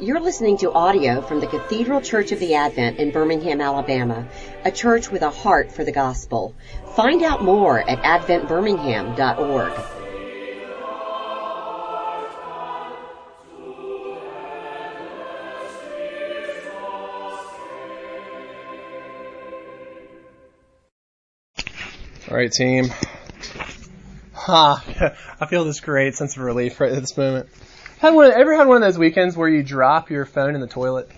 You're listening to audio from the Cathedral Church of the Advent in Birmingham, Alabama, a church with a heart for the gospel. Find out more at adventbirmingham.org. All right, team. Ha! I feel this great sense of relief right at this moment. Had one, ever had one of those weekends where you drop your phone in the toilet?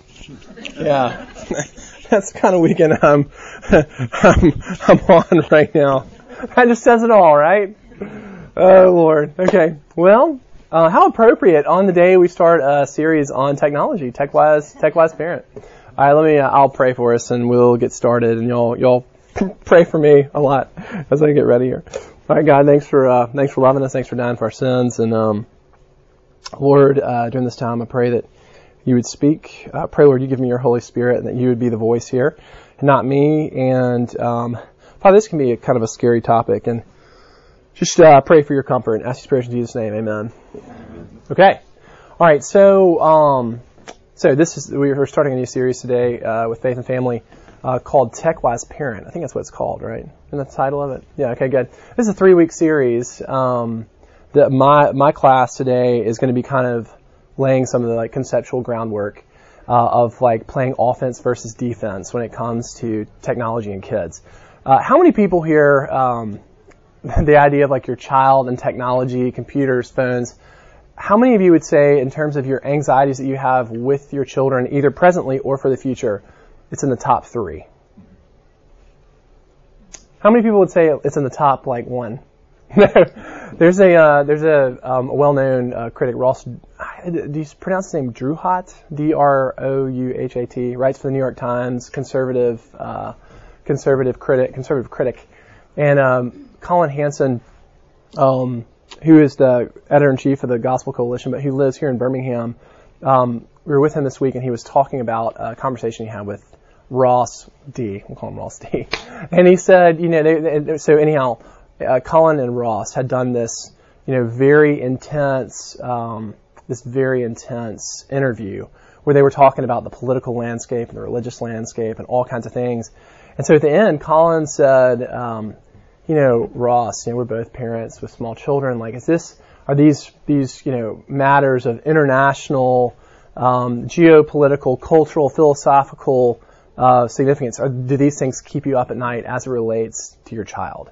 Yeah. That's the kind of weekend I'm, I'm, I'm on right now. That just says it all, right? Oh Lord. Okay. Well, uh, how appropriate on the day we start a series on technology, TechWise, TechWise Parent. All right, let me. Uh, I'll pray for us, and we'll get started, and y'all, y'all pray for me a lot as I get ready here. All right, God, thanks for uh, thanks for loving us, thanks for dying for our sins, and um, Lord, uh, during this time, I pray that you would speak. I pray, Lord, you give me your Holy Spirit, and that you would be the voice here, not me. And um, Father, this can be a kind of a scary topic, and just uh, pray for your comfort and ask your prayers in Jesus' name, Amen. Okay, all right. So, um, so this is we're starting a new series today uh, with Faith and Family uh, called TechWise Parent. I think that's what it's called, right? Isn't the title of it? Yeah. Okay. Good. This is a three-week series. Um, my my class today is going to be kind of laying some of the like conceptual groundwork uh, of like playing offense versus defense when it comes to technology and kids. Uh, how many people here um, the idea of like your child and technology, computers, phones? How many of you would say, in terms of your anxieties that you have with your children, either presently or for the future, it's in the top three? How many people would say it's in the top like one? there's a uh, there's a, um, a well-known uh, critic, Ross. Do you pronounce his name Droohat? D R O U H A T. Writes for the New York Times, conservative uh, conservative critic, conservative critic, and um, Collin Hansen, um, who is the editor in chief of the Gospel Coalition, but who lives here in Birmingham. Um, we were with him this week, and he was talking about a conversation he had with Ross D. We'll call him Ross D. And he said, you know, they, they, so anyhow uh, and Ross had done this, you know, very intense, um, this very intense interview where they were talking about the political landscape and the religious landscape and all kinds of things. And so at the end, Collin said, um, you know, Ross, you know, we're both parents with small children. Like, is this, are these, these, you know, matters of international, um, geopolitical, cultural, philosophical, uh, significance? Or do these things keep you up at night as it relates to your child?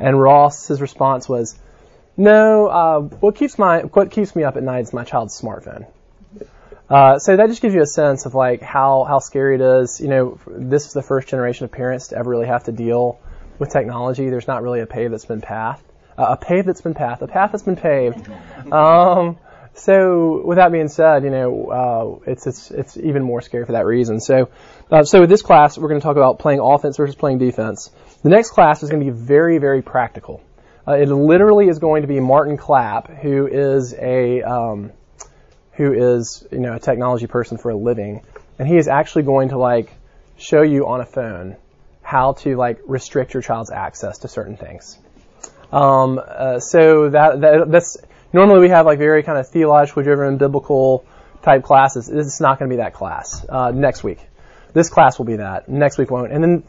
And Ross's response was, "No, uh, what keeps my what keeps me up at night is my child's smartphone." Uh, so that just gives you a sense of like how how scary it is. You know, this is the first generation of parents to ever really have to deal with technology. There's not really a pave that's been pathed, uh, a pave that's been pathed, a path that's been paved. Um, so with that being said, you know, uh, it's it's it's even more scary for that reason. So, uh, so with this class, we're going to talk about playing offense versus playing defense. The next class is going to be very, very practical. Uh, it literally is going to be Martin Clapp, who is a um, who is you know a technology person for a living, and he is actually going to like show you on a phone how to like restrict your child's access to certain things. Um, uh, so that, that that's normally we have like very kind of theologically driven biblical type classes. This is not going to be that class uh, next week. This class will be that. Next week won't. And then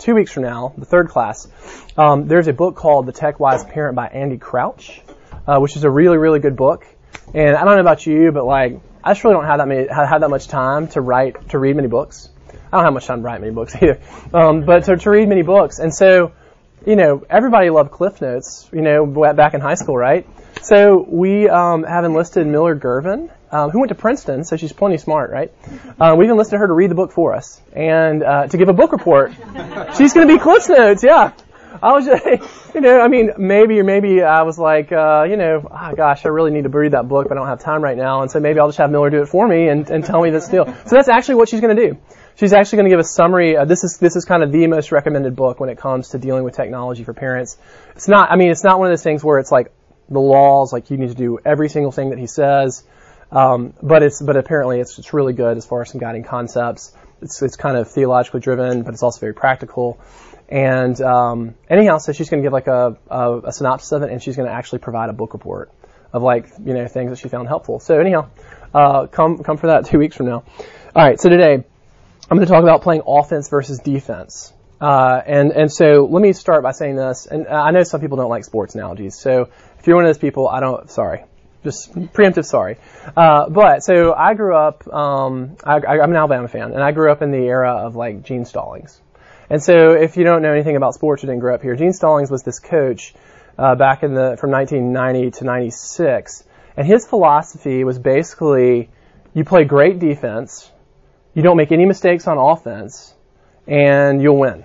two weeks from now, the third class, um, there's a book called The Tech Wise Parent by Andy Crouch, uh, which is a really, really good book. And I don't know about you, but like, I just really don't have that many, have that much time to write, to read many books. I don't have much time to write many books either. Um, but to, to read many books. And so, you know, everybody loved Cliff Notes, you know, back in high school, right? So we um, have enlisted Miller Girvin, um, who went to Princeton, so she's plenty smart, right? Uh, we've enlisted her to read the book for us and uh, to give a book report. she's going to be Cliff Notes, yeah. I was just, you know, I mean, maybe or maybe I was like, uh, you know, oh gosh, I really need to read that book, but I don't have time right now, and so maybe I'll just have Miller do it for me and, and tell me this deal. So that's actually what she's going to do. She's actually going to give a summary. Uh, this is this is kind of the most recommended book when it comes to dealing with technology for parents. It's not. I mean, it's not one of those things where it's like the laws, like you need to do every single thing that he says. Um, but it's but apparently it's it's really good as far as some guiding concepts. It's it's kind of theologically driven, but it's also very practical. And um, anyhow, so she's going to give like a, a, a synopsis of it, and she's going to actually provide a book report of like you know things that she found helpful. So anyhow, uh, come come for that two weeks from now. All right, so today I'm going to talk about playing offense versus defense. Uh, and and so let me start by saying this. And I know some people don't like sports analogies. So if you're one of those people, I don't. Sorry, just preemptive sorry. Uh, but so I grew up. Um, I, am an Alabama fan, and I grew up in the era of like Gene Stallings. And so if you don't know anything about sports you didn't grow up here, Gene Stallings was this coach uh, back in the from 1990 to 96, and his philosophy was basically you play great defense, you don't make any mistakes on offense, and you'll win.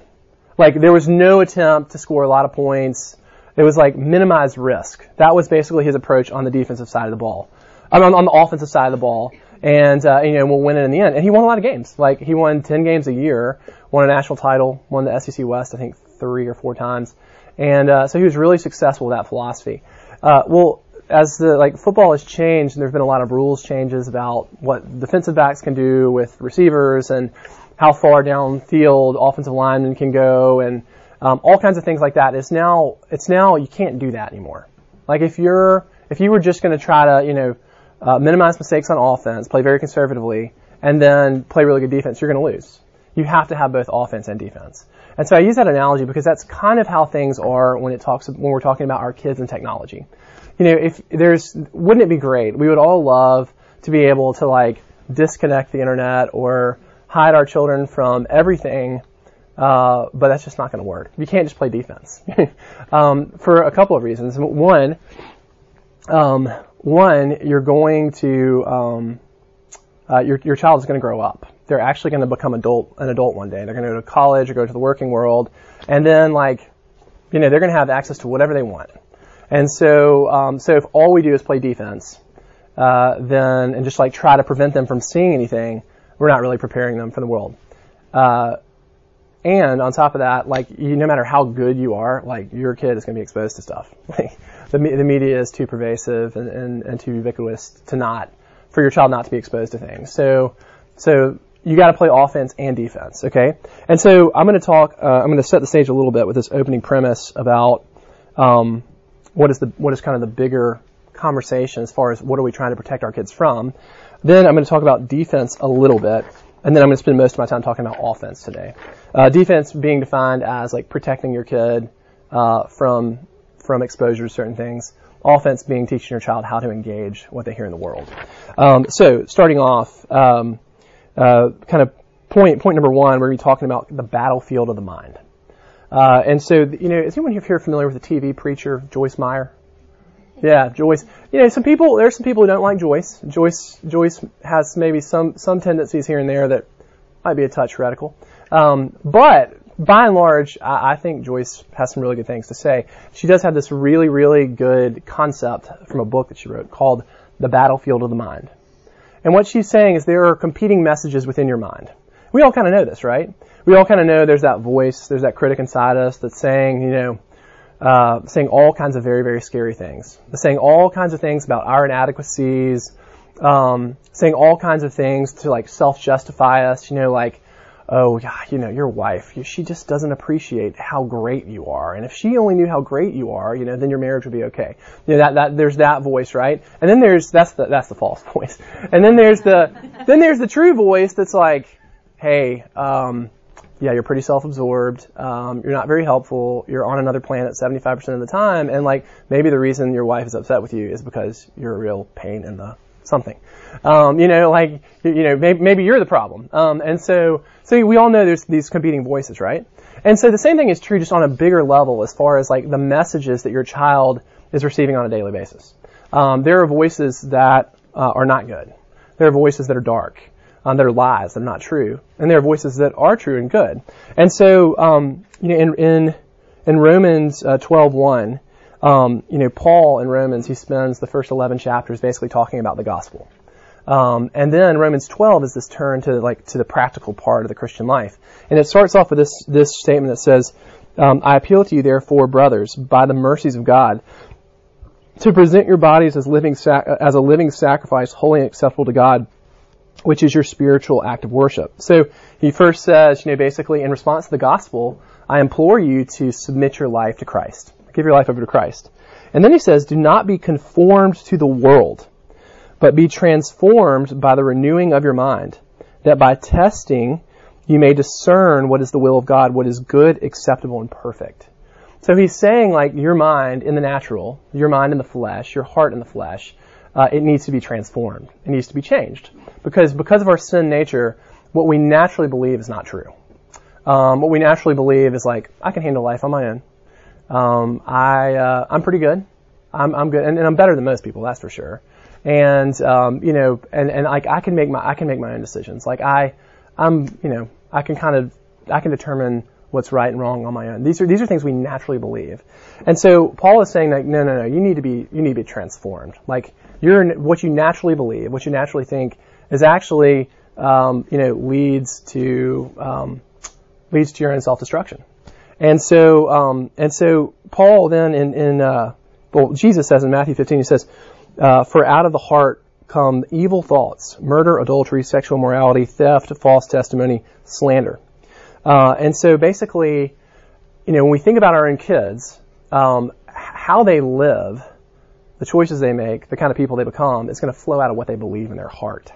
Like there was no attempt to score a lot of points. It was like minimize risk. That was basically his approach on the defensive side of the ball. I mean, on, the offensive side of the ball, and uh, you know we'll win it in the end. And he won a lot of games. Like he won 10 games a year, won a national title, won the SEC West I think three or four times, and uh, so he was really successful with that philosophy. Uh, well, as the like football has changed, and there's been a lot of rules changes about what defensive backs can do with receivers and how far downfield offensive linemen can go and um, all kinds of things like that. It's now it's now you can't do that anymore. Like if you're if you were just going to try to you know uh, minimize mistakes on offense, play very conservatively, and then play really good defense, you're going to lose. You have to have both offense and defense. And so I use that analogy because that's kind of how things are when it talks when we're talking about our kids and technology. You know, if there's wouldn't it be great? We would all love to be able to like disconnect the internet or hide our children from everything, uh, but that's just not going to work. You can't just play defense um, for a couple of reasons. One, um, one, you're going to um, uh, your your child is going to grow up. They're actually going to become adult an adult one day. They're going to go to college or go to the working world, and then like, you know, they're going to have access to whatever they want. And so, um, so if all we do is play defense, uh, then and just like try to prevent them from seeing anything, we're not really preparing them for the world. Uh, and on top of that, like you, no matter how good you are, like your kid is going to be exposed to stuff. The, the media is too pervasive and, and, and too ubiquitous to not for your child not to be exposed to things. So so you got to play offense and defense, okay? And so I'm going to talk. Uh, I'm going to set the stage a little bit with this opening premise about um, what is the what is kind of the bigger conversation as far as what are we trying to protect our kids from. Then I'm going to talk about defense a little bit, and then I'm going to spend most of my time talking about offense today. Uh, defense being defined as like protecting your kid uh, from from exposure to certain things. Offense being teaching your child how to engage what they hear in the world. Um, so starting off, um, uh, kind of point point number one, we're going to be talking about the battlefield of the mind. Uh, and so, you know, is anyone here familiar with the TV preacher Joyce Meyer? Yeah, Joyce. You know, some people, there's some people who don't like Joyce. Joyce, Joyce has maybe some, some tendencies here and there that might be a touch heretical. Um, but by and large, I, I think Joyce has some really good things to say. She does have this really, really good concept from a book that she wrote called The Battlefield of the Mind. And what she's saying is there are competing messages within your mind. We all kind of know this, right? We all kind of know there's that voice, there's that critic inside us that's saying, you know, uh, saying all kinds of very, very scary things. saying all kinds of things about our inadequacies, um, saying all kinds of things to like self-justify us, you know, like, oh, yeah, you know, your wife, she just doesn't appreciate how great you are. And if she only knew how great you are, you know, then your marriage would be okay. You know, that, that, there's that voice, right? And then there's, that's the, that's the false voice. And then there's the, then there's the true voice that's like, hey, um, yeah, you're pretty self-absorbed. Um, you're not very helpful. You're on another planet 75% of the time, and like maybe the reason your wife is upset with you is because you're a real pain in the something. Um, you know, like you know, maybe, maybe you're the problem. Um, and so, so we all know there's these competing voices, right? And so the same thing is true just on a bigger level as far as like the messages that your child is receiving on a daily basis. Um, there are voices that uh, are not good. There are voices that are dark um, that are lies, that are not true, and there are voices that are true and good. And so, um, you know, in in, in Romans uh, 12:1, um, you know, Paul in Romans he spends the first 11 chapters basically talking about the gospel. Um, and then Romans 12 is this turn to like to the practical part of the Christian life, and it starts off with this this statement that says, um, "I appeal to you, therefore, brothers, by the mercies of God, to present your bodies as living sac- as a living sacrifice, holy and acceptable to God, which is your spiritual act of worship. So he first says, you know, basically in response to the gospel, I implore you to submit your life to Christ. Give your life over to Christ. And then he says, do not be conformed to the world, but be transformed by the renewing of your mind, that by testing you may discern what is the will of God, what is good, acceptable, and perfect. So he's saying like your mind in the natural, your mind in the flesh, your heart in the flesh, uh, it needs to be transformed. It needs to be changed because because of our sin nature, what we naturally believe is not true. Um, what we naturally believe is like I can handle life on my own. Um, I uh, I'm pretty good. I'm I'm good, and, and, I'm better than most people. That's for sure. And um, you know, and and like I can make my I can make my own decisions. Like I I'm you know I can kind of I can determine what's right and wrong on my own. These are these are things we naturally believe. And so Paul is saying that no, no, no, you need to be you need to be transformed. Like you're what you naturally believe, what you naturally think is actually um, you know leads to um, leads to your own self destruction. And so um, and so Paul then in in uh, well Jesus says in Matthew 15 he says uh, for out of the heart come evil thoughts, murder, adultery, sexual morality, theft, false testimony, slander. Uh, and so basically, you know, when we think about our own kids, um, how they live, the choices they make, the kind of people they become, is going to flow out of what they believe in their heart.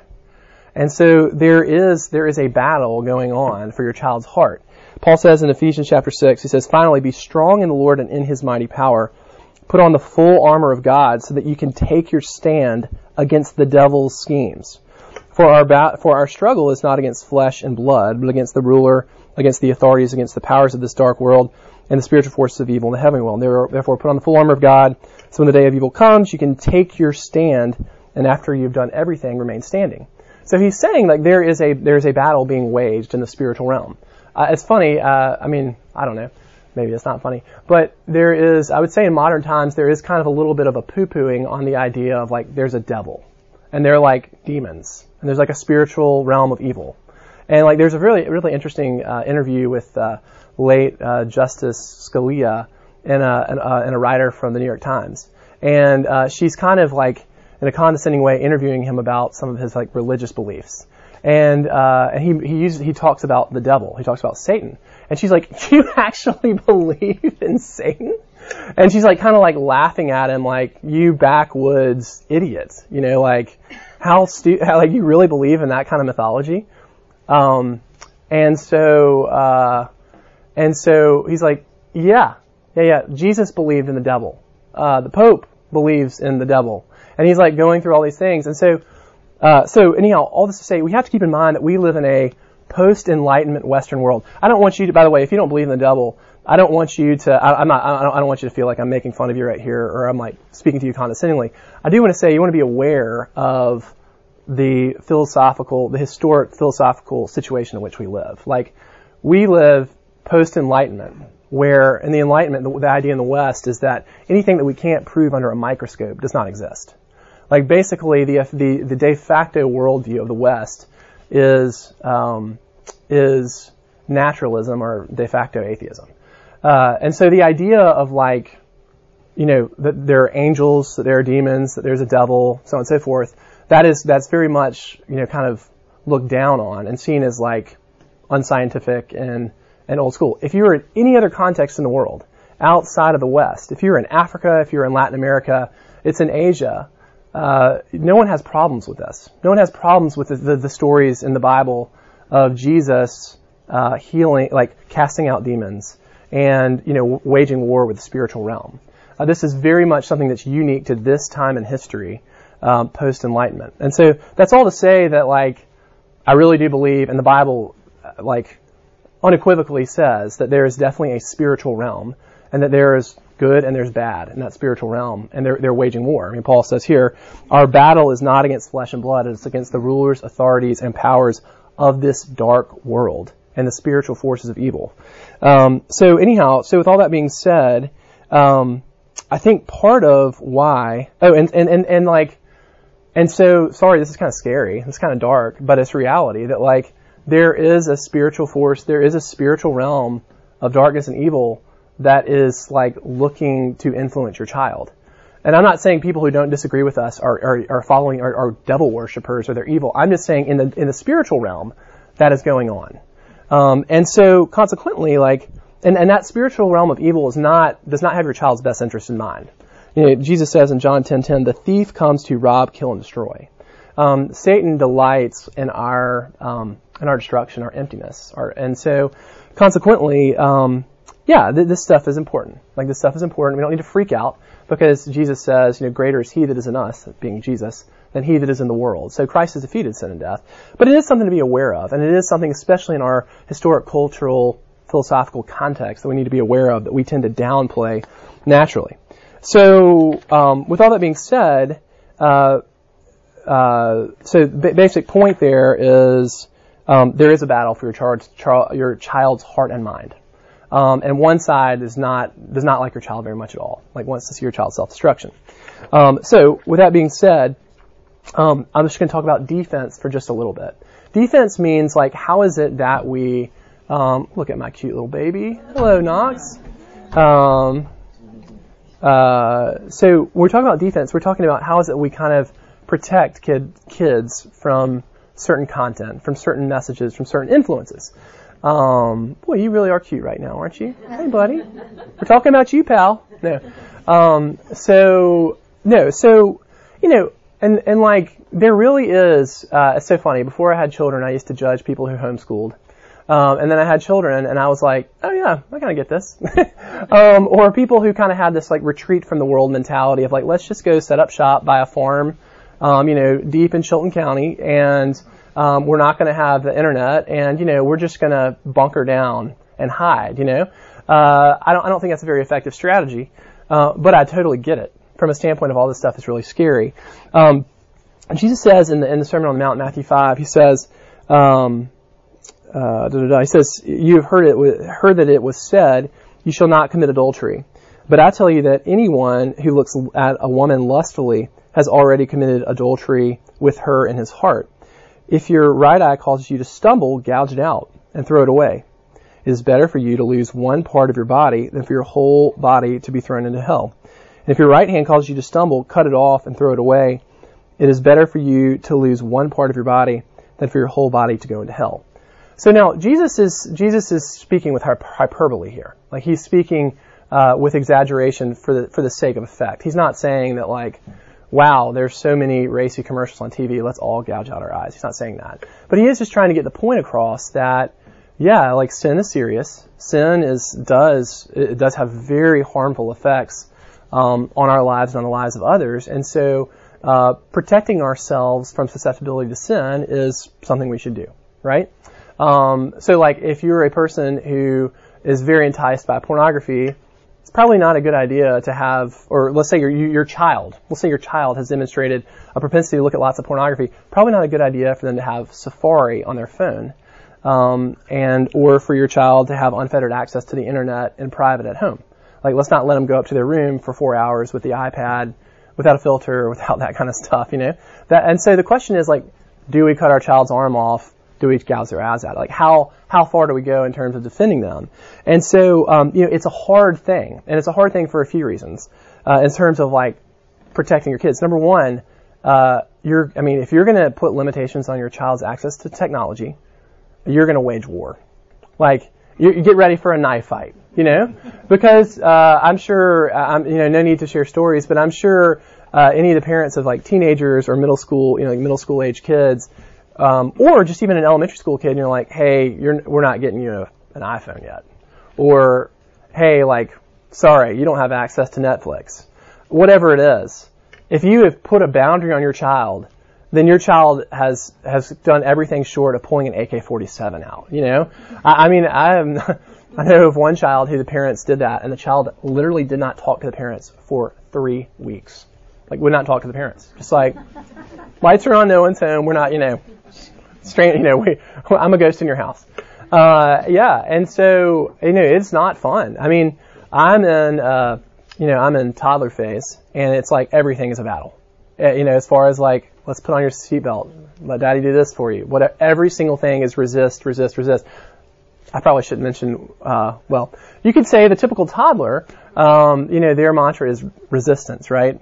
And so there is there is a battle going on for your child's heart. Paul says in Ephesians chapter six, he says, "Finally, be strong in the Lord and in His mighty power. Put on the full armor of God, so that you can take your stand against the devil's schemes. For our ba- for our struggle is not against flesh and blood, but against the ruler." against the authorities, against the powers of this dark world, and the spiritual forces of evil in the heavenly world. And therefore, put on the full armor of God, so when the day of evil comes, you can take your stand, and after you've done everything, remain standing. So he's saying like there is a there is a battle being waged in the spiritual realm. Uh, it's funny. Uh, I mean, I don't know. Maybe it's not funny, but there is. I would say in modern times there is kind of a little bit of a poo-pooing on the idea of like there's a devil, and they're like demons, and there's like a spiritual realm of evil. And like, there's a really, really interesting uh, interview with uh, late uh, Justice Scalia and a, and, uh, and a writer from the New York Times. And uh, she's kind of like, in a condescending way, interviewing him about some of his like religious beliefs. And uh, and he he uses, he talks about the devil. He talks about Satan. And she's like, "You actually believe in Satan?" And she's like, kind of like laughing at him, like, "You backwoods idiot," you know, like, how stu- like you really believe in that kind of mythology? Um, and so, uh, and so he's like, yeah, yeah, yeah. Jesus believed in the devil. Uh, the Pope believes in the devil. And he's like going through all these things. And so, uh, so anyhow, all this to say, we have to keep in mind that we live in a post-enlightenment Western world. I don't want you to, by the way, if you don't believe in the devil, I don't want you to, I, am not, I don't, I don't want you to feel like I'm making fun of you right here or I'm like speaking to you condescendingly. I do want to say you want to be aware of the philosophical, the historic philosophical situation in which we live. Like, we live post-enlightenment, where in the enlightenment, the, the, idea in the West is that anything that we can't prove under a microscope does not exist. Like, basically, the the, the de facto worldview of the West is um, is naturalism or de facto atheism. Uh, and so the idea of like, you know, that there are angels, that there are demons, that there's a devil, so on and so forth, that is that's very much you know kind of looked down on and seen as like unscientific and and old school. If you were in any other context in the world outside of the West, if you're in Africa, if you're in Latin America, it's in Asia, uh, no one has problems with this. No one has problems with the, the, the stories in the Bible of Jesus uh, healing, like casting out demons, and you know waging war with the spiritual realm. Uh, this is very much something that's unique to this time in history um, post enlightenment. And so that's all to say that like I really do believe, and the Bible uh, like unequivocally says that there is definitely a spiritual realm, and that there is good and there's bad in that spiritual realm, and they're they're waging war. I mean, Paul says here, our battle is not against flesh and blood; it's against the rulers, authorities, and powers of this dark world and the spiritual forces of evil. Um, so anyhow, so with all that being said, um, I think part of why, oh, and, and, and, and like, and so, sorry, this is kind of scary. It's kind of dark, but it's reality that like there is a spiritual force, there is a spiritual realm of darkness and evil that is like looking to influence your child. And I'm not saying people who don't disagree with us are, are, are following are, are devil worshippers or they're evil. I'm just saying in the in the spiritual realm that is going on. Um, and so consequently, like, and, and that spiritual realm of evil is not does not have your child's best interest in mind. You know, Jesus says in John 10:10, "The thief comes to rob, kill, and destroy." Um, Satan delights in our um, in our destruction, our emptiness, our, and so consequently, um, yeah, th- this stuff is important. Like this stuff is important. We don't need to freak out because Jesus says, you know, greater is He that is in us, being Jesus, than He that is in the world. So Christ has defeated sin and death. But it is something to be aware of, and it is something, especially in our historic, cultural, philosophical context, that we need to be aware of that we tend to downplay naturally. So, um, with all that being said, uh, uh, so b- basic point there is um, there is a battle for your, char- your child's heart and mind. Um, and one side is not does not like your child very much at all, like wants to see your child self-destruction. Um, so, with that being said, um, I'm just going to talk about defense for just a little bit. Defense means like how is it that we um, look at my cute little baby. Hello, Knox. Um, uh, so we're talking about defense. We're talking about how is it we kind of protect kid, kids from certain content, from certain messages, from certain influences. Um, boy, you really are cute right now, aren't you? Hey, buddy. We're talking about you, pal. No. Um, so, no, so, you know, and, and like, there really is, uh, it's so funny. Before I had children, I used to judge people who homeschooled. Um, and then I had children, and I was like, oh yeah, I kind of get this. um, or people who kind of had this like retreat from the world mentality of like, let's just go set up shop, buy a farm, um, you know, deep in Chilton County, and um, we're not going to have the internet, and you know, we're just going to bunker down and hide. You know, uh, I don't I don't think that's a very effective strategy, uh, but I totally get it from a standpoint of all this stuff is really scary. Um, Jesus says in the in the Sermon on the Mount, Matthew five, he says. Um, uh. He says, "You have heard it heard that it was said, you shall not commit adultery. But I tell you that anyone who looks at a woman lustfully has already committed adultery with her in his heart. If your right eye causes you to stumble, gouge it out and throw it away. It is better for you to lose one part of your body than for your whole body to be thrown into hell. And if your right hand causes you to stumble, cut it off and throw it away. It is better for you to lose one part of your body than for your whole body to go into hell. So now Jesus is Jesus is speaking with hyperbole here. Like he's speaking uh, with exaggeration for the for the sake of effect. He's not saying that like, wow, there's so many racy commercials on TV, let's all gouge out our eyes. He's not saying that, but he is just trying to get the point across that yeah, like sin is serious. Sin is does it does have very harmful effects um, on our lives and on the lives of others, and so uh, protecting ourselves from susceptibility to sin is something we should do, right? Um, so like if you're a person who is very enticed by pornography, it's probably not a good idea to have, or let's say your, your child, let's say your child has demonstrated a propensity to look at lots of pornography, probably not a good idea for them to have Safari on their phone. Um, and or for your child to have unfettered access to the internet in private at home. Like, let's not let them go up to their room for four hours with the iPad without a filter without that kind of stuff, you know. That and so the question is like, do we cut our child's arm off do we gouge their eyes out? Like how how far do we go in terms of defending them? And so um, you know it's a hard thing, and it's a hard thing for a few reasons uh, in terms of like protecting your kids. Number one, uh, you're I mean if you're going to put limitations on your child's access to technology, you're going to wage war. Like you, you, get ready for a knife fight, you know, because uh, I'm sure uh, I'm you know no need to share stories, but I'm sure. Uh, any of the parents of like teenagers or middle school, you know, like middle school age kids, um, or just even an elementary school kid, and you're like, hey, you're, we're not getting you a, an iPhone yet. Or, hey, like, sorry, you don't have access to Netflix. Whatever it is. If you have put a boundary on your child, then your child has, has done everything short of pulling an AK-47 out, you know? I, I mean, I am, I know of one child who the parents did that, and the child literally did not talk to the parents for three weeks. Like, would not talk to the parents. Just like, lights are on, no one's home, we're not, you know, strange, you know, we, I'm a ghost in your house. Uh, yeah, and so, you know, it's not fun. I mean, I'm in, uh, you know, I'm in toddler phase, and it's like everything is a battle. Uh, you know, as far as like, let's put on your seatbelt, let daddy do this for you. What, every single thing is resist, resist, resist. I probably shouldn't mention, uh, well, you could say the typical toddler, um, you know, their mantra is resistance, right?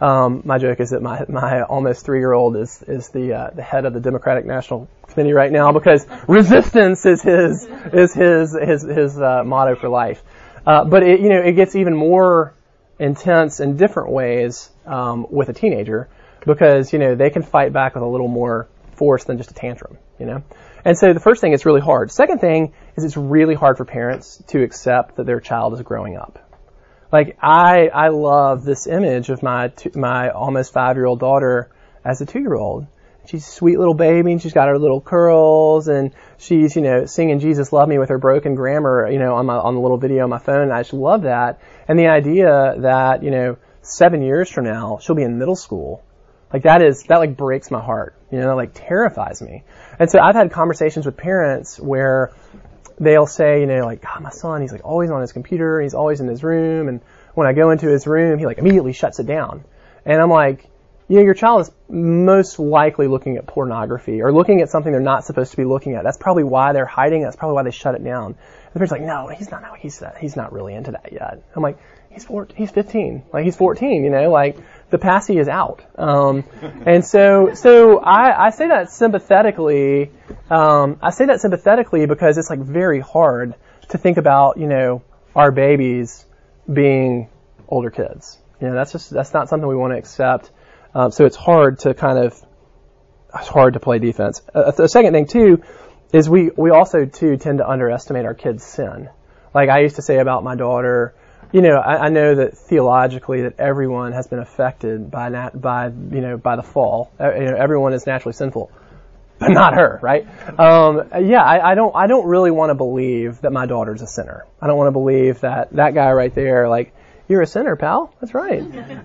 Um, my joke is that my my almost three year old is is the uh, the head of the Democratic National Committee right now because resistance is his is his his his uh, motto for life. Uh, but it you know it gets even more intense in different ways um, with a teenager because you know they can fight back with a little more force than just a tantrum, you know. And so the first thing is really hard. Second thing is it's really hard for parents to accept that their child is growing up. Like I I love this image of my two, my almost five year old daughter as a two year old. She's a sweet little baby and she's got her little curls and she's, you know, singing Jesus Love Me with her broken grammar, you know, on my, on the little video on my phone. I just love that. And the idea that, you know, seven years from now, she'll be in middle school. Like that is, that like breaks my heart, you know, that like terrifies me. And so I've had conversations with parents where they'll say, you know, like, God, my son, he's like always on his computer, he's always in his room, and when I go into his room, he like immediately shuts it down. And I'm like, you know, your child is most likely looking at pornography or looking at something they're not supposed to be looking at. That's probably why they're hiding. That's probably why they shut it down. And the parents like, no, he's not. He's he's not really into that yet. I'm like, he's four, he's 15, like he's 14. You know, like the passy is out. Um, and so so I I say that sympathetically. Um, I say that sympathetically because it's like very hard to think about you know our babies being older kids. You know, that's just that's not something we want to accept. Um, so it's hard to kind of it's hard to play defense. Uh, the second thing too is we we also too tend to underestimate our kids' sin. Like I used to say about my daughter, you know, I, I know that theologically that everyone has been affected by nat, by you know by the fall. Uh, you know, everyone is naturally sinful, but not her, right? Um, yeah, I, I don't I don't really want to believe that my daughter's a sinner. I don't want to believe that that guy right there, like you're a sinner, pal. That's right.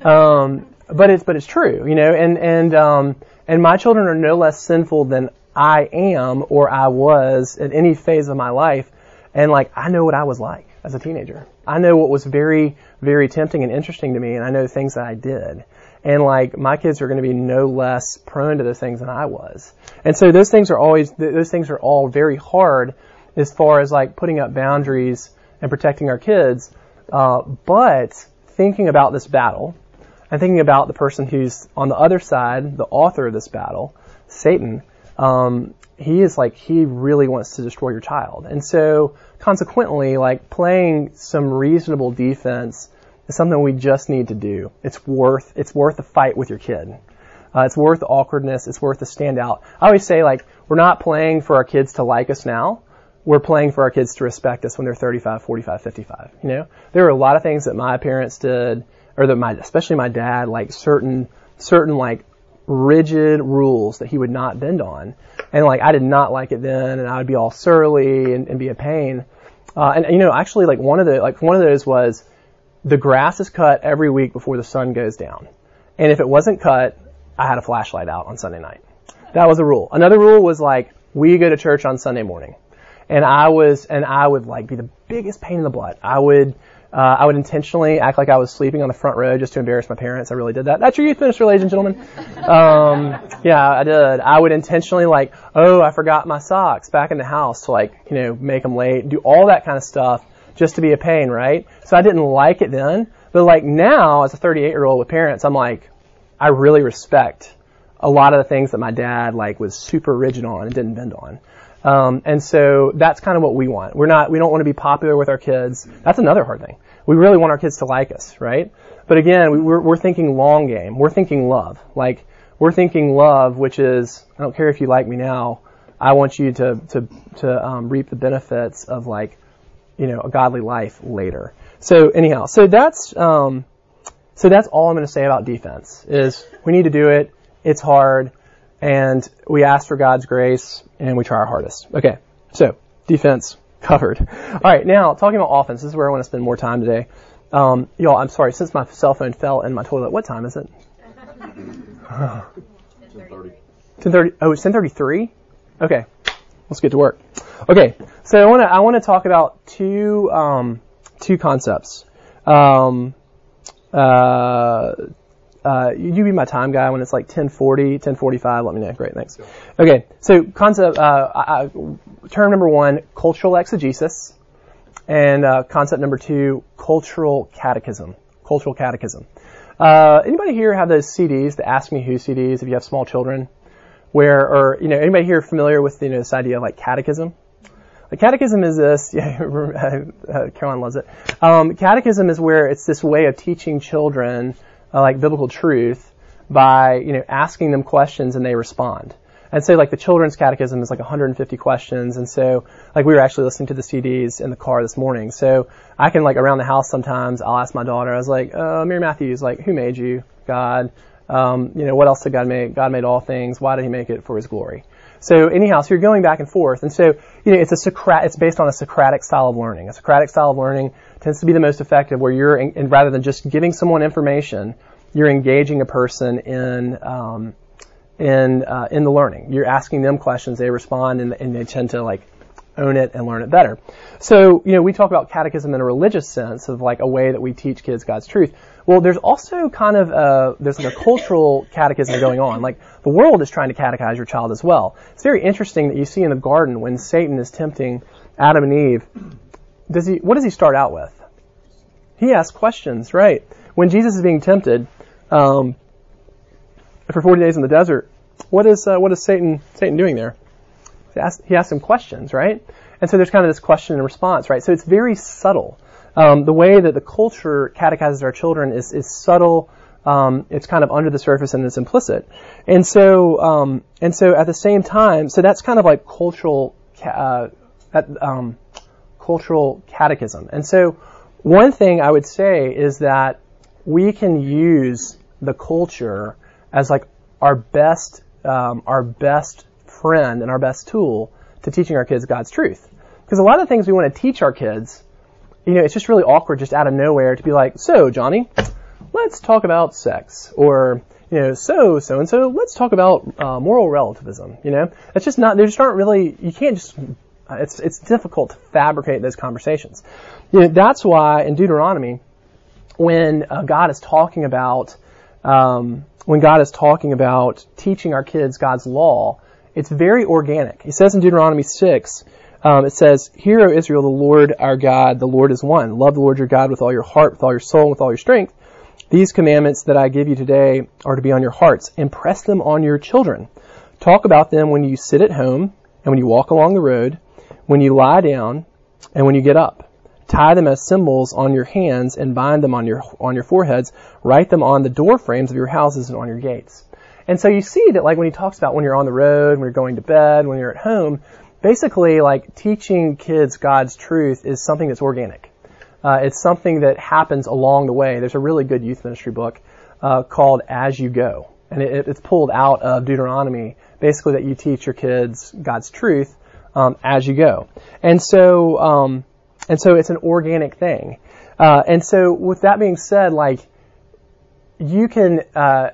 Um, but it's but it's true, you know, and and um, and my children are no less sinful than I am or I was at any phase of my life, and like I know what I was like as a teenager. I know what was very very tempting and interesting to me, and I know things that I did. And like my kids are going to be no less prone to those things than I was. And so those things are always those things are all very hard as far as like putting up boundaries and protecting our kids. Uh, but thinking about this battle and thinking about the person who's on the other side, the author of this battle, Satan, um, he is like, he really wants to destroy your child. And so, consequently, like, playing some reasonable defense is something we just need to do. It's worth, it's worth a fight with your kid. Uh, it's worth the awkwardness. It's worth the standout. I always say, like, we're not playing for our kids to like us now. We're playing for our kids to respect us when they're 35, 45, 55. You know, there are a lot of things that my parents did or that my, especially my dad, like certain, certain like rigid rules that he would not bend on. And like, I did not like it then and I would be all surly and, and be a pain. Uh, and you know, actually like one of the, like one of those was the grass is cut every week before the sun goes down. And if it wasn't cut, I had a flashlight out on Sunday night. That was a rule. Another rule was like, we go to church on Sunday morning. And I was, and I would like be the biggest pain in the butt. I would, uh, I would intentionally act like I was sleeping on the front row just to embarrass my parents. I really did that. That's your youth minister, ladies and gentlemen. Um, yeah, I did. I would intentionally like, oh, I forgot my socks back in the house to like, you know, make them late, do all that kind of stuff just to be a pain, right? So I didn't like it then, but like now as a 38 year old with parents, I'm like, I really respect a lot of the things that my dad like was super rigid on and didn't bend on. Um, and so that's kind of what we want. We're not, we don't want to be popular with our kids. That's another hard thing. We really want our kids to like us, right? But again, we, we're, we're thinking long game. We're thinking love. Like, we're thinking love, which is, I don't care if you like me now. I want you to, to, to, um, reap the benefits of like, you know, a godly life later. So anyhow, so that's, um, so that's all I'm going to say about defense is we need to do it. It's hard and we ask for God's grace and we try our hardest. Okay, so defense covered. All right, now talking about offense. This is where I want to spend more time today. Um, y'all, I'm sorry. Since my cell phone fell in my toilet, what time is it? 10:30. 10:30. Oh, it's 10:33. Okay, let's get to work. Okay, so I want to I want to talk about two um, two concepts. Um, uh, uh, you be my time guy when it's like 1040, 1045. Let me know. Great, thanks. Okay, so concept, uh, I, term number one, cultural exegesis, and uh, concept number two, cultural catechism. Cultural catechism. Uh, anybody here have those CDs, the Ask Me Who CDs, if you have small children, where, or you know, anybody here familiar with you know this idea of like catechism? The catechism is this. Yeah, Caroline loves it. Um, catechism is where it's this way of teaching children uh, like biblical truth by you know asking them questions and they respond. And so like the children's catechism is like 150 questions, and so like we were actually listening to the CDs in the car this morning. So I can like around the house sometimes I'll ask my daughter. I was like, uh, Mary Matthews, like who made you? God. Um, you know what else did God make? God made all things. Why did He make it for His glory? So anyhow, so you're going back and forth, and so you know it's a Socrat- it's based on a Socratic style of learning. A Socratic style of learning tends to be the most effective, where you're and rather than just giving someone information, you're engaging a person in um, in uh, in the learning. You're asking them questions, they respond, and, and they tend to like own it and learn it better. So, you know, we talk about catechism in a religious sense of like a way that we teach kids God's truth. Well, there's also kind of a, there's like a cultural catechism going on. Like the world is trying to catechize your child as well. It's very interesting that you see in the garden when Satan is tempting Adam and Eve. Does he, what does he start out with? He asks questions, right? When Jesus is being tempted, um, for 40 days in the desert, what is, uh, what is Satan, Satan doing there? He asks, he asks him questions, right? And so there's kind of this question and response, right? So it's very subtle. Um, the way that the culture catechizes our children is, is subtle. Um, it's kind of under the surface and it's implicit. And so, um, and so at the same time, so that's kind of like cultural, uh, um, cultural catechism. And so one thing I would say is that we can use the culture as like our best, um, our best friend and our best tool to teaching our kids God's truth. Because a lot of the things we want to teach our kids, you know, it's just really awkward just out of nowhere to be like, so Johnny, let's talk about sex, or you know, so so and so, let's talk about uh, moral relativism. You know, it's just not. They just aren't really. You can't just. Uh, it's it's difficult to fabricate those conversations. You know, that's why in Deuteronomy, when uh, God is talking about um, when God is talking about teaching our kids God's law, it's very organic. He says in Deuteronomy 6, um, it says, Hear, O Israel, the Lord our God, the Lord is one. Love the Lord your God with all your heart, with all your soul, with all your strength. These commandments that I give you today are to be on your hearts. Impress them on your children. Talk about them when you sit at home and when you walk along the road, when you lie down and when you get up. Tie them as symbols on your hands and bind them on your on your foreheads. Write them on the door frames of your houses and on your gates. And so you see that like when he talks about when you're on the road, when you're going to bed, when you're at home, basically like teaching kids God's truth is something that's organic. Uh, it's something that happens along the way. There's a really good youth ministry book uh, called As You Go, and it, it's pulled out of Deuteronomy, basically that you teach your kids God's truth um, as you go. And so, um, and so it's an organic thing. Uh, and so, with that being said, like you can uh,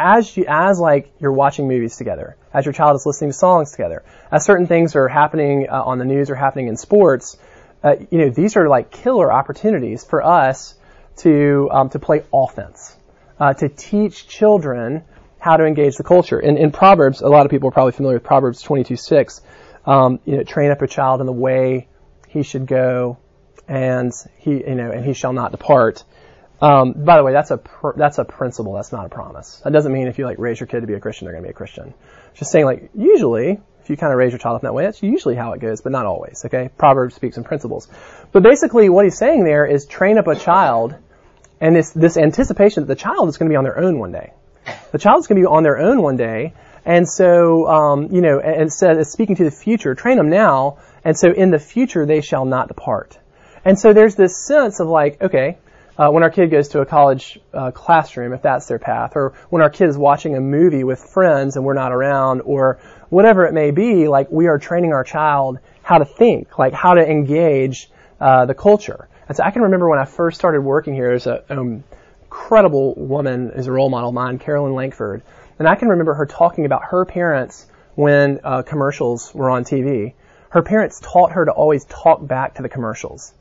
as you, as like you're watching movies together, as your child is listening to songs together, as certain things are happening uh, on the news or happening in sports, uh, you know, these are like killer opportunities for us to um, to play offense, uh, to teach children how to engage the culture. In, in Proverbs, a lot of people are probably familiar with Proverbs 22:6. Um, you know, train up a child in the way he should go, and he, you know, and he shall not depart. Um, by the way, that's a pr- that's a principle. That's not a promise. That doesn't mean if you like raise your kid to be a Christian, they're going to be a Christian. Just saying, like usually, if you kind of raise your child up in that way, that's usually how it goes, but not always. Okay, Proverbs speaks in principles, but basically, what he's saying there is train up a child, and this this anticipation that the child is going to be on their own one day. The child is going to be on their own one day, and so um, you know, and says speaking to the future, train them now, and so in the future they shall not depart. And so there's this sense of like, okay uh, when our kid goes to a college uh, classroom, if that's their path, or when our kid is watching a movie with friends and we're not around, or whatever it may be, like we are training our child how to think, like how to engage uh, the culture. And so I can remember when I first started working here, there's an um, incredible woman is a role model of mine, Carolyn Lankford, and I can remember her talking about her parents when uh, commercials were on TV. Her parents taught her to always talk back to the commercials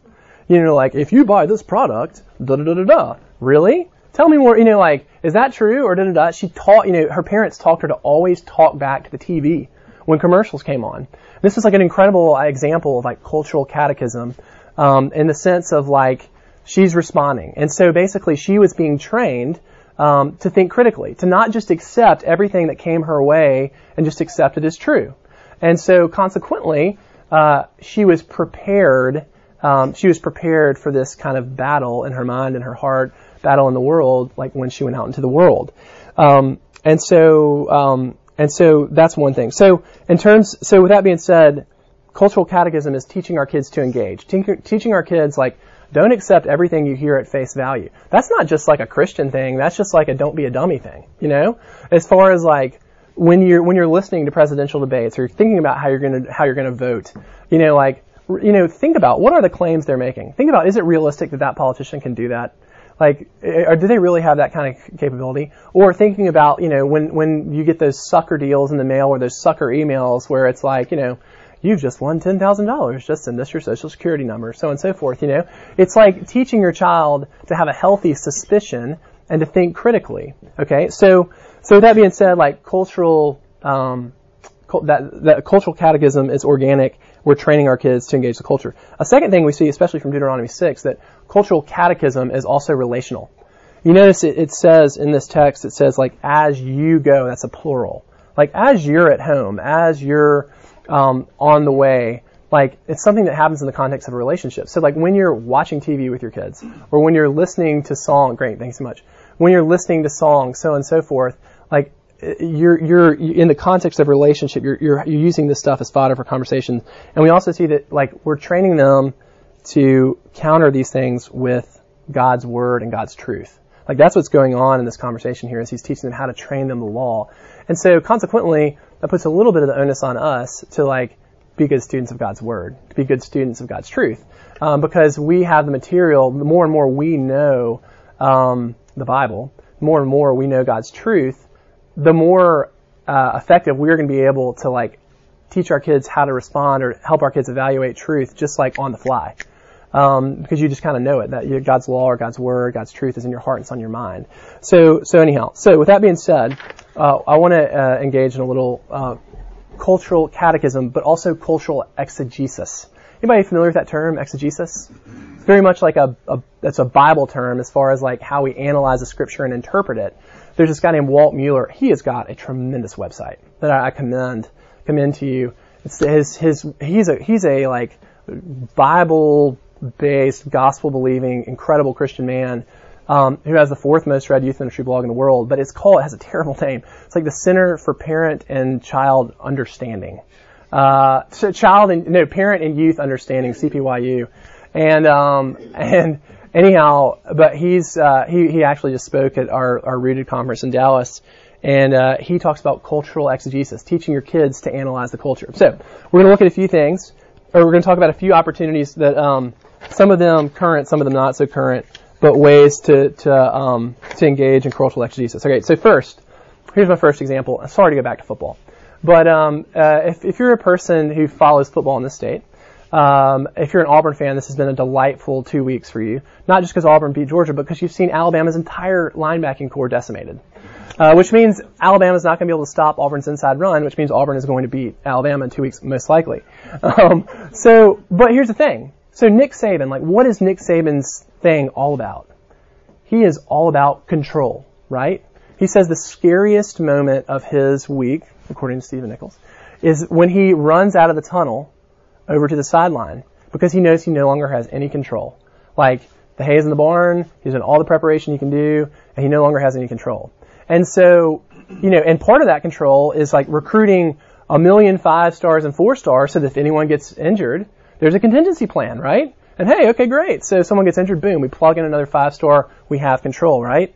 you know, like, if you buy this product, da da da da da. Really? Tell me more, you know, like, is that true or da da da? She taught, you know, her parents taught her to always talk back to the TV when commercials came on. This is like an incredible example of like cultural catechism, um, in the sense of like, she's responding. And so basically she was being trained, um, to think critically, to not just accept everything that came her way and just accept it as true. And so consequently, uh, she was prepared. Um, she was prepared for this kind of battle in her mind and her heart, battle in the world, like when she went out into the world. Um, and so, um, and so that's one thing. So in terms, so with that being said, cultural catechism is teaching our kids to engage, Te- teaching our kids like don't accept everything you hear at face value. That's not just like a Christian thing. That's just like a don't be a dummy thing, you know? As far as like when you're when you're listening to presidential debates or thinking about how you're to how you're to vote, you know, like you know, think about what are the claims they're making. Think about is it realistic that that politician can do that? Like, eh, eh, or do they really have that kind of capability? Or thinking about, you know, when, when you get those sucker deals in the mail or those sucker emails where it's like, you know, you've just won $10,000. Just send us your social security number, so on and so forth, you know. It's like teaching your child to have a healthy suspicion and to think critically. Okay, so, so that being said, like cultural, um, that, that cultural catechism is organic. We're training our kids to engage the culture. A second thing we see, especially from Deuteronomy 6, that cultural catechism is also relational. You notice it, it says in this text, it says like, as you go, that's a plural. Like, as you're at home, as you're um, on the way, like it's something that happens in the context of a relationship. So like when you're watching TV with your kids, or when you're listening to song, great, thanks so much. When you're listening to songs, so on and so forth, like you're you're in the context of relationship, you're, you're you're using this stuff as fodder for conversation. And we also see that like we're training them to counter these things with God's word and God's truth. Like that's what's going on in this conversation here is he's teaching them how to train them the law. And so consequently, that puts a little bit of the onus on us to like be good students of God's word, to be good students of God's truth, um, because we have the material. The more and more we know um, the Bible, more and more we know God's truth, the more uh, effective we're going to be able to like teach our kids how to respond or help our kids evaluate truth just like on the fly. Um, because you just kind of know it that God's law or God's word, God's truth is in your heart and it's on your mind. So, so anyhow, so with that being said, uh, I want to uh, engage in a little uh, cultural catechism, but also cultural exegesis. Anybody familiar with that term, exegesis? It's very much like a, a that's a Bible term as far as like how we analyze the scripture and interpret it. There's this guy named Walt Mueller. He has got a tremendous website that I, I commend commend to you. It's his his he's a he's a like Bible based gospel believing incredible Christian man um, who has the fourth most read youth ministry blog in the world, but it's called, it has a terrible name. It's like the Center for Parent and Child Understanding. Uh, so child and, no, parent and youth understanding, CPYU. And, um, and anyhow, but he's, uh, he, he actually just spoke at our, our Rooted conference in Dallas. And, uh, he talks about cultural exegesis, teaching your kids to analyze the culture. So, we're gonna look at a few things, or we're gonna talk about a few opportunities that, um, some of them current, some of them not so current, but ways to to um, to engage in cultural exegesis. Okay, so first, here's my first example. Sorry to go back to football, but um, uh, if if you're a person who follows football in the state, um, if you're an Auburn fan, this has been a delightful two weeks for you. Not just because Auburn beat Georgia, but because you've seen Alabama's entire linebacking corps decimated. Uh, which means Alabama's not going to be able to stop Auburn's inside run, which means Auburn is going to beat Alabama in two weeks, most likely. Um, so, but here's the thing. So Nick Saban, like, what is Nick Saban's thing all about? He is all about control, right? He says the scariest moment of his week, according to Stephen Nichols, is when he runs out of the tunnel over to the sideline because he knows he no longer has any control. Like, the hay's in the barn, he's done all the preparation he can do, and he no longer has any control. And so, you know, and part of that control is like recruiting a million five stars and four stars so that if anyone gets injured, there's a contingency plan, right? And hey, okay, great. So if someone gets injured, boom, we plug in another five star, we have control, right?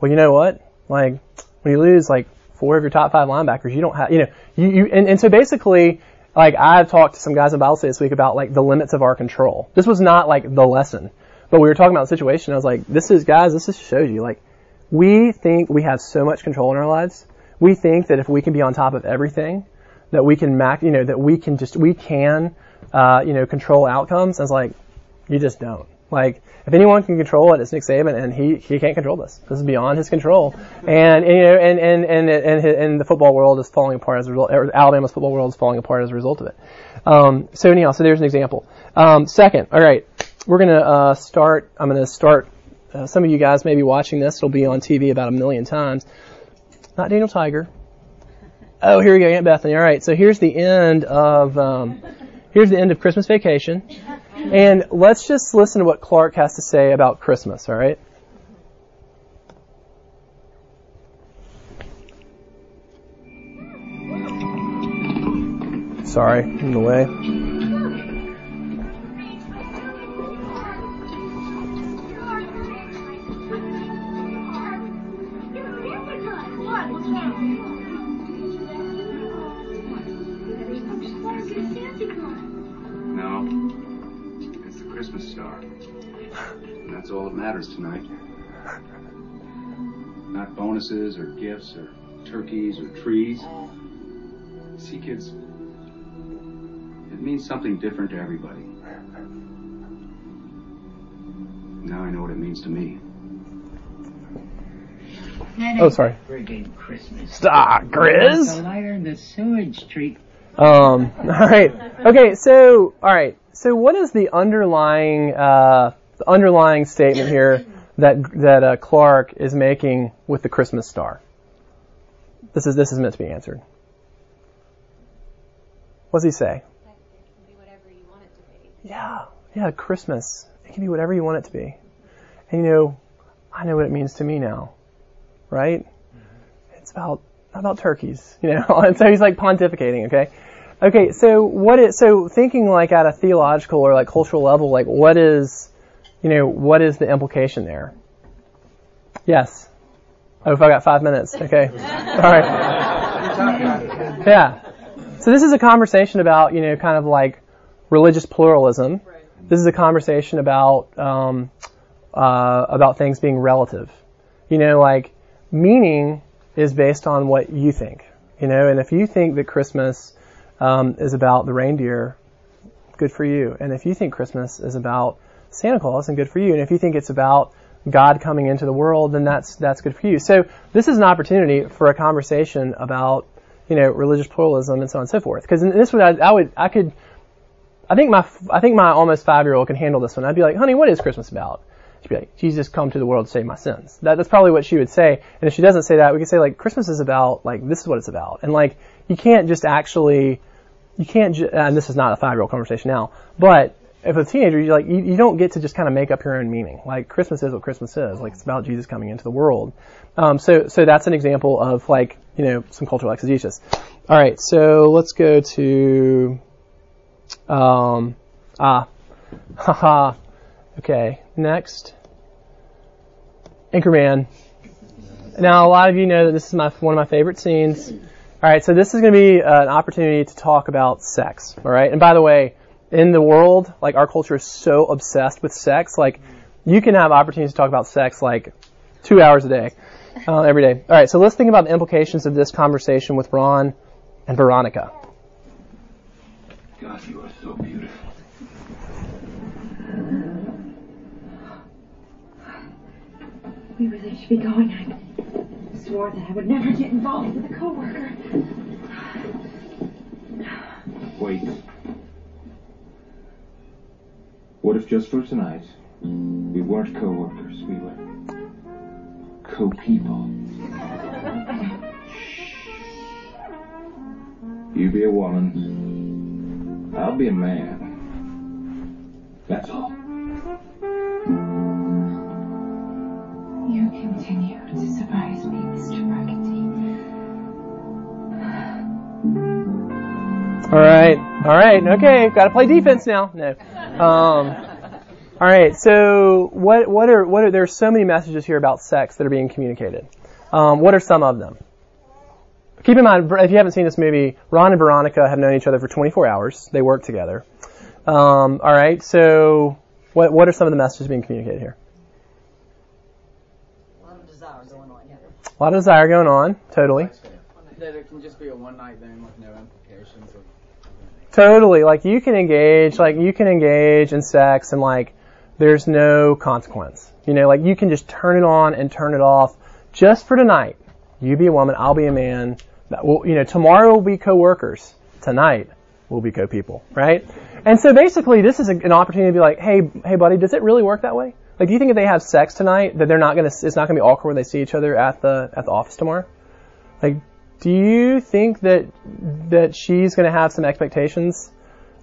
Well, you know what? Like, when you lose like four of your top five linebackers, you don't have, you know, you, you and, and so basically, like I've talked to some guys in Bible study this week about like the limits of our control. This was not like the lesson, but we were talking about the situation. I was like, this is guys, this just shows you like we think we have so much control in our lives. We think that if we can be on top of everything, that we can mac, you know, that we can just we can uh, you know, control outcomes. I was like, you just don't. Like, if anyone can control it, it's Nick Saban, and he, he can't control this. This is beyond his control. And, and you know, and and and and, and the football world is falling apart as a result. Alabama's football world is falling apart as a result of it. Um, so anyhow, so there's an example. Um, second, all right, we're gonna uh, start. I'm gonna start. Uh, some of you guys may be watching this. It'll be on TV about a million times. Not Daniel Tiger. Oh, here we go, Aunt Bethany. All right, so here's the end of. Um, here's the end of Christmas vacation. And let's just listen to what Clark has to say about Christmas, all right? Sorry, in the way. Christmas star. And that's all that matters tonight. Not bonuses or gifts or turkeys or trees. See, kids, it means something different to everybody. Now I know what it means to me. Oh, sorry. Friggin' Christmas. Stop, Grizz. The lighter in the sewage street. Um, all right. Okay. So, all right. So, what is the underlying uh, the underlying statement here that that uh, Clark is making with the Christmas star? This is this is meant to be answered. What does he say? Yeah, yeah. Christmas. It can be whatever you want it to be. And you know, I know what it means to me now, right? It's about not about turkeys, you know. and so he's like pontificating, okay? Okay, so what is so thinking like at a theological or like cultural level, like what is you know, what is the implication there? Yes. Oh, if I got five minutes, okay. All right. Yeah. So this is a conversation about, you know, kind of like religious pluralism. This is a conversation about um, uh, about things being relative. You know, like meaning is based on what you think. You know, and if you think that Christmas um, is about the reindeer, good for you. And if you think Christmas is about Santa Claus, then good for you. And if you think it's about God coming into the world, then that's that's good for you. So this is an opportunity for a conversation about you know religious pluralism and so on and so forth. Because this one, I, I would I could I think my I think my almost five year old can handle this one. I'd be like, honey, what is Christmas about? She'd be like, Jesus come to the world to save my sins. That, that's probably what she would say. And if she doesn't say that, we could say like, Christmas is about, like, this is what it's about. And like, you can't just actually, you can't ju- and this is not a five year old conversation now, but if a teenager, you like, you, you don't get to just kind of make up your own meaning. Like, Christmas is what Christmas is. Like, it's about Jesus coming into the world. Um, so, so that's an example of like, you know, some cultural exegesis. All right, so let's go to, um, ah, haha. Okay, next. Anchorman. Now, a lot of you know that this is my one of my favorite scenes. All right, so this is going to be uh, an opportunity to talk about sex. All right, and by the way, in the world, like our culture is so obsessed with sex, like you can have opportunities to talk about sex like two hours a day, uh, every day. All right, so let's think about the implications of this conversation with Ron and Veronica. God, you are so beautiful. We really should be going. I swore that I would never get involved with a coworker. Wait. What if just for tonight, we weren't co-workers, we were co-people? You be a woman, I'll be a man. That's all. You continue to surprise me, Mr. Burgundy. All right, all right, okay, got to play defense now. No. Um, all right, so what what are what are there's so many messages here about sex that are being communicated. Um, what are some of them? Keep in mind, if you haven't seen this movie, Ron and Veronica have known each other for 24 hours. They work together. Um, all right, so what what are some of the messages being communicated here? A lot of desire going on here. A lot of desire going on, totally. That it can just be a one night thing with no implications. Totally. Like you can engage, like you can engage in sex and like there's no consequence. You know, like you can just turn it on and turn it off just for tonight. You be a woman, I'll be a man. That will, you know, tomorrow we'll be co-workers. Tonight we'll be co-people, right? And so basically this is a, an opportunity to be like, hey, hey buddy, does it really work that way? Like, do you think if they have sex tonight that they're not gonna, it's not gonna be awkward when they see each other at the, at the office tomorrow? Like, do you think that that she's to have some expectations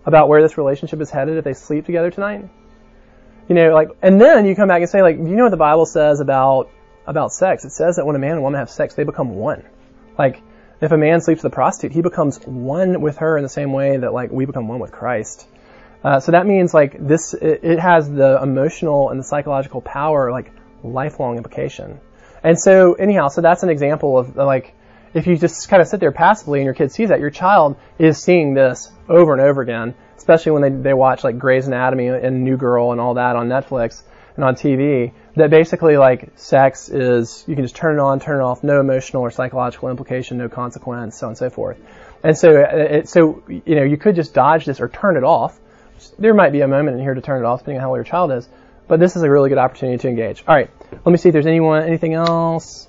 about where this relationship is headed if they sleep together tonight? You know, like, and then you come back and say, like, you know what the Bible says about about sex? It says that when a man and woman have sex, they become one. Like, if a man sleeps with a prostitute, he becomes one with her in the same way that like we become one with Christ. Uh, so that means like this, it, it has the emotional and the psychological power, like lifelong implication. And so anyhow, so that's an example of like, if you just kind of sit there passively and your kid sees that, your child is seeing this over and over again, especially when they, they watch like Grey's Anatomy and New Girl and all that on Netflix and on TV, that basically like sex is, you can just turn it on, turn it off, no emotional or psychological implication, no consequence, so on and so forth. And so, it, so, you know, you could just dodge this or turn it off. There might be a moment in here to turn it off, depending on how old your child is. But this is a really good opportunity to engage. All right, let me see if there's anyone, anything else.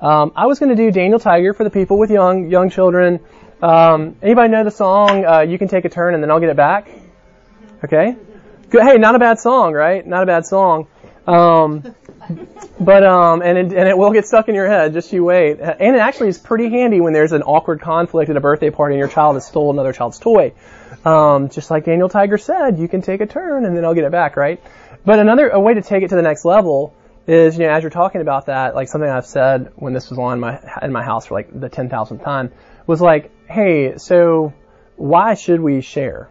Um, I was going to do Daniel Tiger for the people with young young children. Um, anybody know the song? Uh, you can take a turn and then I'll get it back. Okay. Good. Hey, not a bad song, right? Not a bad song. Um, but um, and it, and it will get stuck in your head. Just you wait. And it actually is pretty handy when there's an awkward conflict at a birthday party and your child has stolen another child's toy. Um, just like Daniel Tiger said, you can take a turn and then I'll get it back, right? But another a way to take it to the next level is, you know, as you're talking about that, like something I've said when this was on my in my house for like the ten thousandth time was like, hey, so why should we share?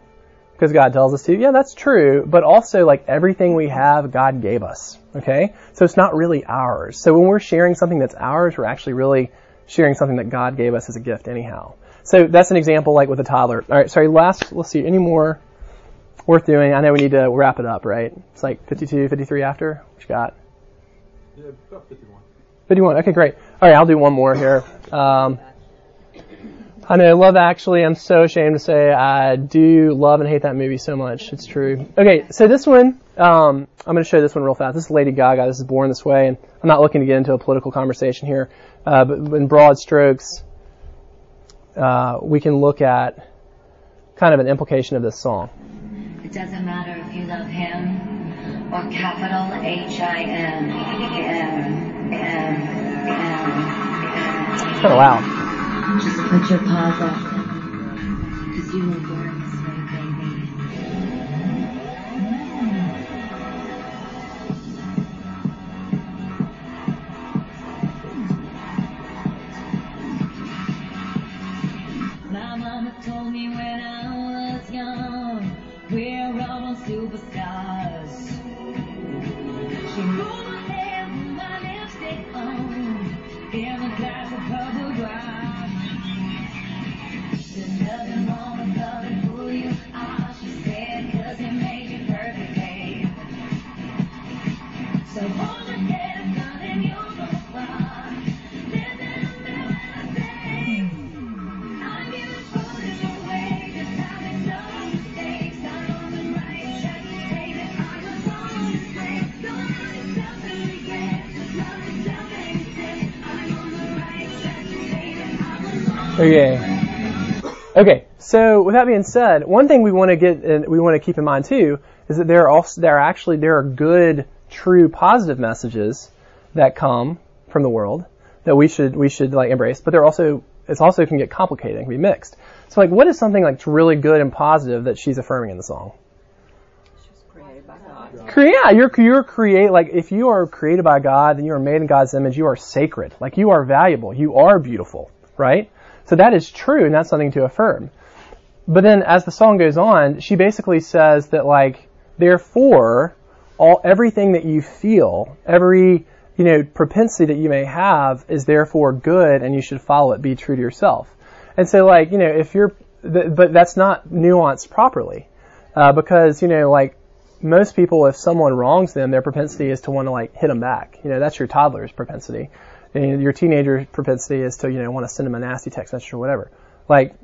Because God tells us to. Yeah, that's true. But also, like everything we have, God gave us. Okay, so it's not really ours. So when we're sharing something that's ours, we're actually really sharing something that God gave us as a gift, anyhow. So that's an example, like with a toddler. All right, sorry. Last, let's see, any more worth doing? I know we need to wrap it up, right? It's like 52, 53 after. What you got? Yeah, about 51. 51. Okay, great. All right, I'll do one more here. Um, I know Love Actually. I'm so ashamed to say I do love and hate that movie so much. It's true. Okay, so this one, um, I'm going to show this one real fast. This is Lady Gaga. This is Born This Way, and I'm not looking to get into a political conversation here, uh, but in broad strokes, uh, we can look at kind of an implication of this song. It doesn't matter if you love him or capital H I M M M M. Kind of loud. Just put your paws up. Cause you we're all Oh, okay. Okay. So with that being said, one thing we want to get and we want to keep in mind too is that there are also there are actually there are good, true, positive messages that come from the world that we should we should like embrace. But there also it's also can get complicated and can be mixed. So like, what is something like really good and positive that she's affirming in the song? Yeah, you're you're create like if you are created by God, then you are made in God's image. You are sacred, like you are valuable, you are beautiful, right? So that is true, and that's something to affirm. But then, as the song goes on, she basically says that like, therefore, all everything that you feel, every you know propensity that you may have, is therefore good, and you should follow it. Be true to yourself. And so, like you know, if you're, th- but that's not nuanced properly, uh, because you know, like most people, if someone wrongs them, their propensity is to want to like hit them back. You know, that's your toddler's propensity. And your teenager's propensity is to, you know, want to send them a nasty text message or whatever. Like,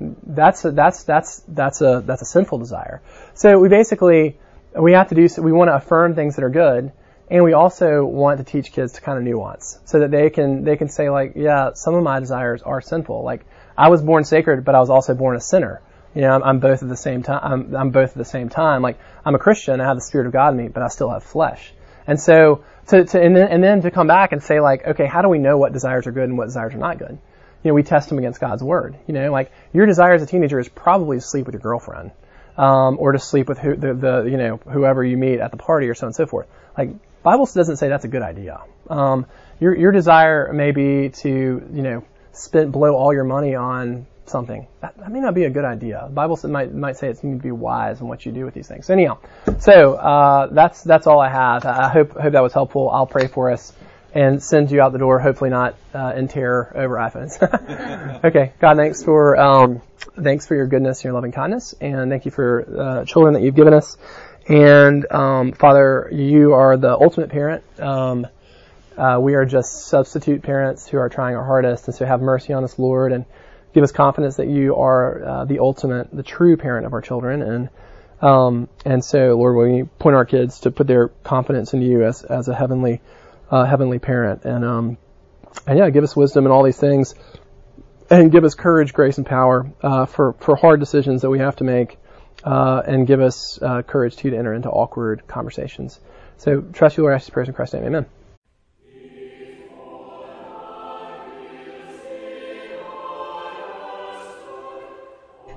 that's a, that's, that's, that's a, that's a sinful desire. So we basically, we have to do, we want to affirm things that are good, and we also want to teach kids to kind of nuance, so that they can, they can say like, yeah, some of my desires are sinful. Like, I was born sacred, but I was also born a sinner. You know, I'm, I'm both at the same time. I'm, I'm both at the same time. Like I'm a Christian, I have the Spirit of God in me, but I still have flesh. And so, to, to and then and then to come back and say like, okay, how do we know what desires are good and what desires are not good? You know, we test them against God's word. You know, like your desire as a teenager is probably to sleep with your girlfriend. um, or to sleep with who, the, the you know whoever you meet at the party or so on and so forth. Like Bible doesn't say that's a good idea. Um, your your desire may be to you know spend blow all your money on something. That, that may not be a good idea. The Bible might might say it's need to be wise in what you do with these things. So anyhow, so uh, that's that's all I have. I hope hope that was helpful. I'll pray for us and send you out the door. Hopefully not uh, in terror over iPhones. okay, God, thanks for um, thanks for your goodness and your loving kindness, and thank you for uh, children that you've given us. And um, Father, you are the ultimate parent. Um, uh, we are just substitute parents who are trying our hardest, and so have mercy on us, Lord, and give us confidence that you are uh, the ultimate, the true parent of our children. And um, and so, Lord, we point our kids to put their confidence in you as as a heavenly uh, heavenly parent. And um, and yeah, give us wisdom in all these things, and give us courage, grace, and power uh, for for hard decisions that we have to make, uh, and give us uh, courage too to enter into awkward conversations. So trust you, Lord, I ask prayers in Christ's name, Amen.